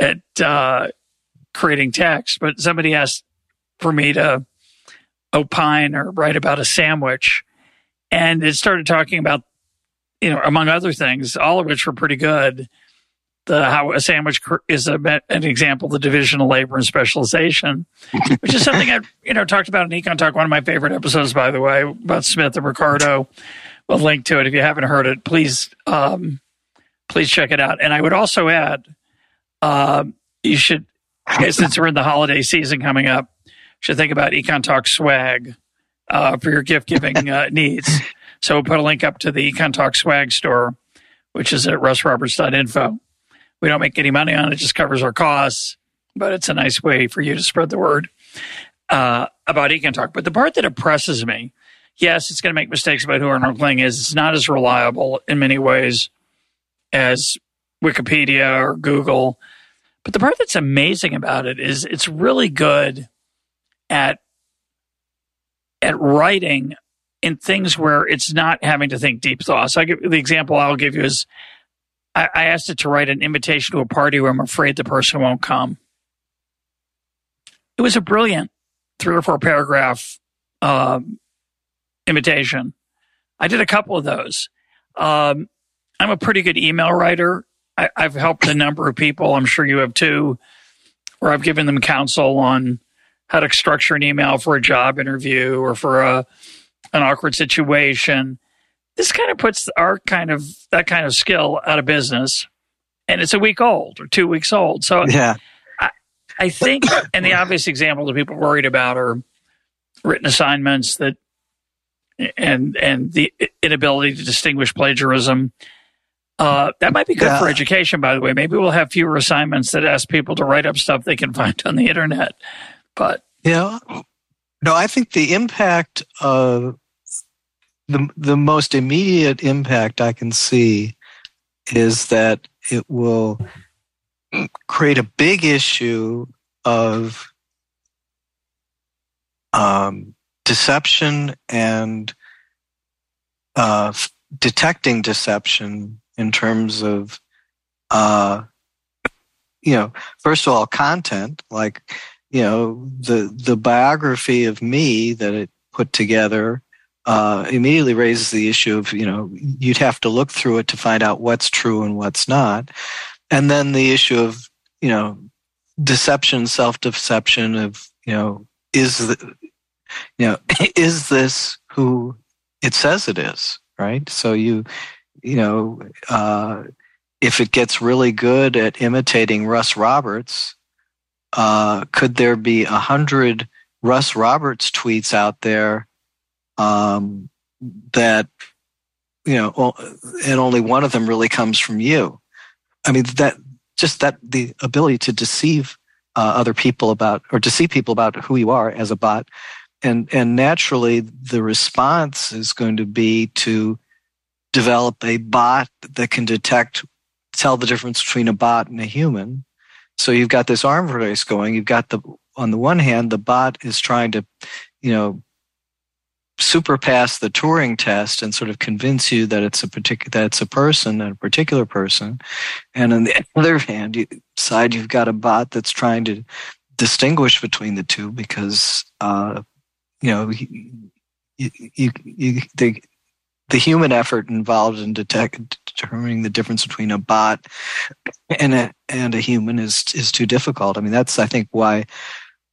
Speaker 1: at uh, creating text. But somebody asked for me to opine or write about a sandwich, and it started talking about, you know, among other things, all of which were pretty good the how a sandwich is a, an example of the division of labor and specialization, which is something I you know talked about in Econ Talk. One of my favorite episodes, by the way, about Smith and Ricardo. We'll link to it if you haven't heard it. Please, um, please check it out. And I would also add, uh, you should, since we're in the holiday season coming up, should think about Econ Talk swag uh, for your gift giving uh, needs. So we'll put a link up to the Econ Talk swag store, which is at russroberts.info. We don't make any money on it; just covers our costs. But it's a nice way for you to spread the word uh, about Econ Talk. But the part that oppresses me, yes, it's going to make mistakes about who Arnold Kling is. It's not as reliable in many ways as Wikipedia or Google. But the part that's amazing about it is it's really good at at writing in things where it's not having to think deep thoughts. I give the example I'll give you is I, I asked it to write an invitation to a party where I'm afraid the person won't come. It was a brilliant three or four paragraph um, invitation. I did a couple of those. Um, I'm a pretty good email writer. I, have helped a number of people. I'm sure you have too, where I've given them counsel on how to structure an email for a job interview or for a an awkward situation this kind of puts our kind of that kind of skill out of business. And it's a week old or two weeks old. So
Speaker 2: yeah.
Speaker 1: I, I think and the obvious example that people are worried about are written assignments that and and the inability to distinguish plagiarism. Uh, that might be good yeah. for education by the way. Maybe we'll have fewer assignments that ask people to write up stuff they can find on the internet. But
Speaker 2: yeah. No i think the impact of the the most immediate impact I can see is that it will create a big issue of um, deception and uh, detecting deception in terms of uh, you know first of all content like you know the the biography of me that it put together uh, immediately raises the issue of you know you'd have to look through it to find out what's true and what's not, and then the issue of you know deception, self deception of you know is the you know is this who it says it is right? So you you know uh, if it gets really good at imitating Russ Roberts, uh, could there be a hundred Russ Roberts tweets out there? Um, that you know, and only one of them really comes from you. I mean, that just that the ability to deceive uh, other people about or deceive people about who you are as a bot, and and naturally the response is going to be to develop a bot that can detect, tell the difference between a bot and a human. So you've got this arm race going. You've got the on the one hand, the bot is trying to, you know, super pass the Turing test and sort of convince you that it's a particular that it's a person, a particular person, and on the other hand, you, side you've got a bot that's trying to distinguish between the two because uh, you know you, you, you, the the human effort involved in detect, determining the difference between a bot and a and a human is is too difficult. I mean, that's I think why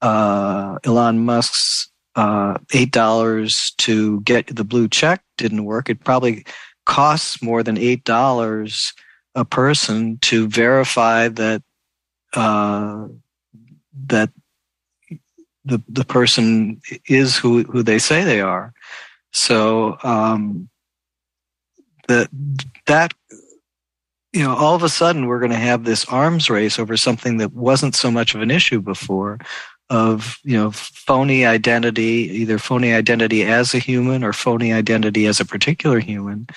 Speaker 2: uh, Elon Musk's uh, eight dollars to get the blue check didn't work. It probably costs more than eight dollars a person to verify that uh, that the the person is who who they say they are. So um, that that you know all of a sudden we're going to have this arms race over something that wasn't so much of an issue before of you know phony identity either phony identity as a human or phony identity as a particular human.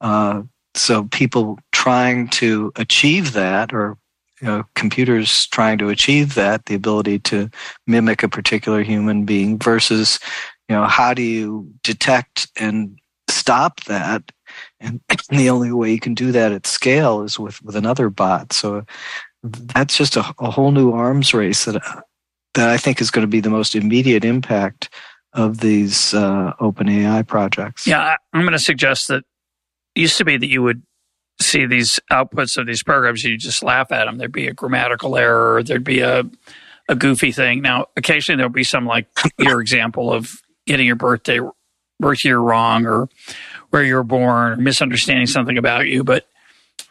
Speaker 2: Uh, so people trying to achieve that or you know, computers trying to achieve that the ability to mimic a particular human being versus you know how do you detect and stop that? And the only way you can do that at scale is with with another bot. So that's just a, a whole new arms race that that I think is going to be the most immediate impact of these uh, open AI projects.
Speaker 1: Yeah, I'm going to suggest that it used to be that you would see these outputs of these programs, you just laugh at them. There'd be a grammatical error, there'd be a a goofy thing. Now, occasionally there'll be some like your example of getting your birthday birth year wrong or where you were born or misunderstanding something about you. But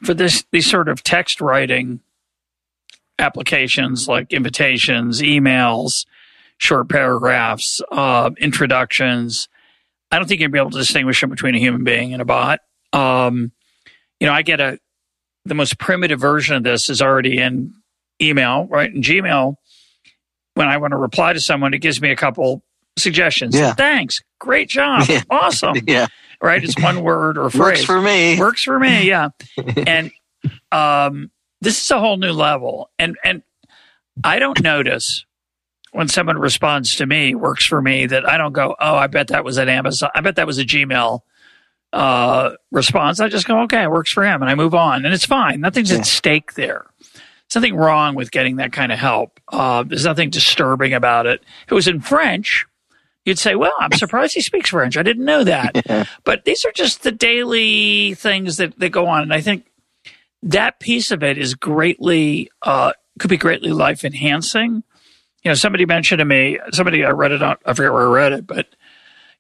Speaker 1: for this these sort of text writing applications like invitations, emails, short paragraphs, uh, introductions. I don't think you'd be able to distinguish them between a human being and a bot. Um, you know, I get a the most primitive version of this is already in email, right? In Gmail, when I want to reply to someone, it gives me a couple suggestions.
Speaker 2: Yeah.
Speaker 1: Thanks. Great job. Yeah. Awesome.
Speaker 2: yeah.
Speaker 1: Right. It's one word or phrase.
Speaker 2: Works for me.
Speaker 1: Works for me. Yeah. and um, this is a whole new level. And and I don't notice when someone responds to me, works for me, that I don't go, oh, I bet that was an Amazon, I bet that was a Gmail uh, response. I just go, okay, it works for him, and I move on, and it's fine. Nothing's yeah. at stake there. There's nothing wrong with getting that kind of help. Uh, there's nothing disturbing about it. If it was in French, you'd say, well, I'm surprised he speaks French. I didn't know that. But these are just the daily things that, that go on. And I think that piece of it is greatly uh, could be greatly life enhancing. You know, somebody mentioned to me, somebody I read it on, I forget where I read it, but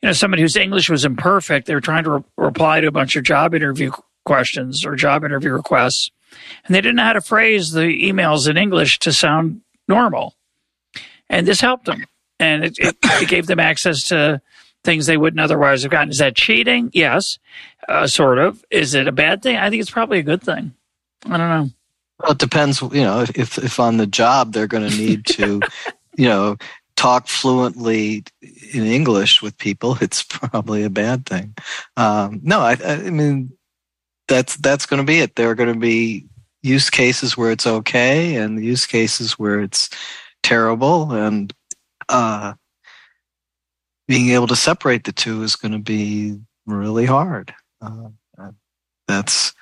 Speaker 1: you know, somebody whose English was imperfect, they were trying to re- reply to a bunch of job interview questions or job interview requests, and they didn't know how to phrase the emails in English to sound normal, and this helped them, and it, it, it gave them access to things they wouldn't otherwise have gotten. Is that cheating? Yes, uh, sort of. Is it a bad thing? I think it's probably a good thing. I don't know.
Speaker 2: Well, it depends. You know, if if on the job they're going to need to, you know, talk fluently in English with people, it's probably a bad thing. Um, no, I, I mean that's that's going to be it. There are going to be use cases where it's okay, and use cases where it's terrible, and uh, being able to separate the two is going to be really hard. Uh, that's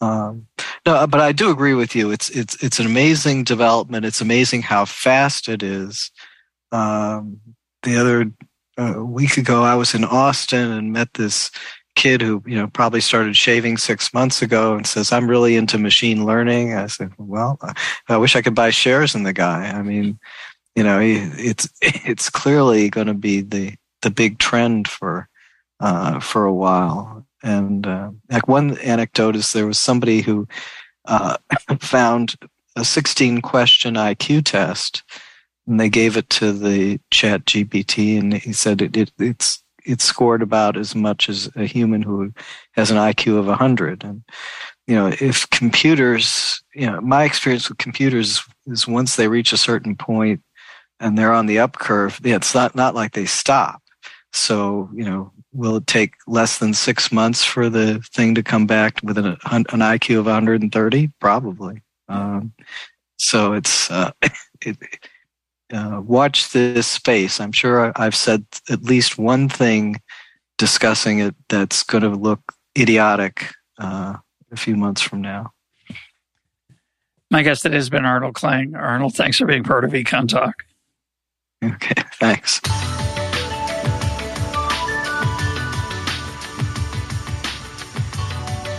Speaker 2: um, no, but I do agree with you. It's it's it's an amazing development. It's amazing how fast it is. Um, the other uh, week ago, I was in Austin and met this kid who you know probably started shaving six months ago and says i'm really into machine learning i said well i wish i could buy shares in the guy i mean you know it's it's clearly going to be the the big trend for uh, for a while and uh, like one anecdote is there was somebody who uh, found a 16 question IQ test, and they gave it to the Chat GPT, and he said it, it it's it scored about as much as a human who has an IQ of 100. And you know, if computers, you know, my experience with computers is once they reach a certain point and they're on the up curve, it's not not like they stop. So you know, will it take less than six months for the thing to come back with an, an IQ of 130? Probably. Um, so it's uh, it, uh, watch this space. I'm sure I've said at least one thing discussing it that's going to look idiotic uh, a few months from now.
Speaker 1: My guest today has been Arnold Kling. Arnold, thanks for being part of Econ Talk.
Speaker 2: Okay, thanks.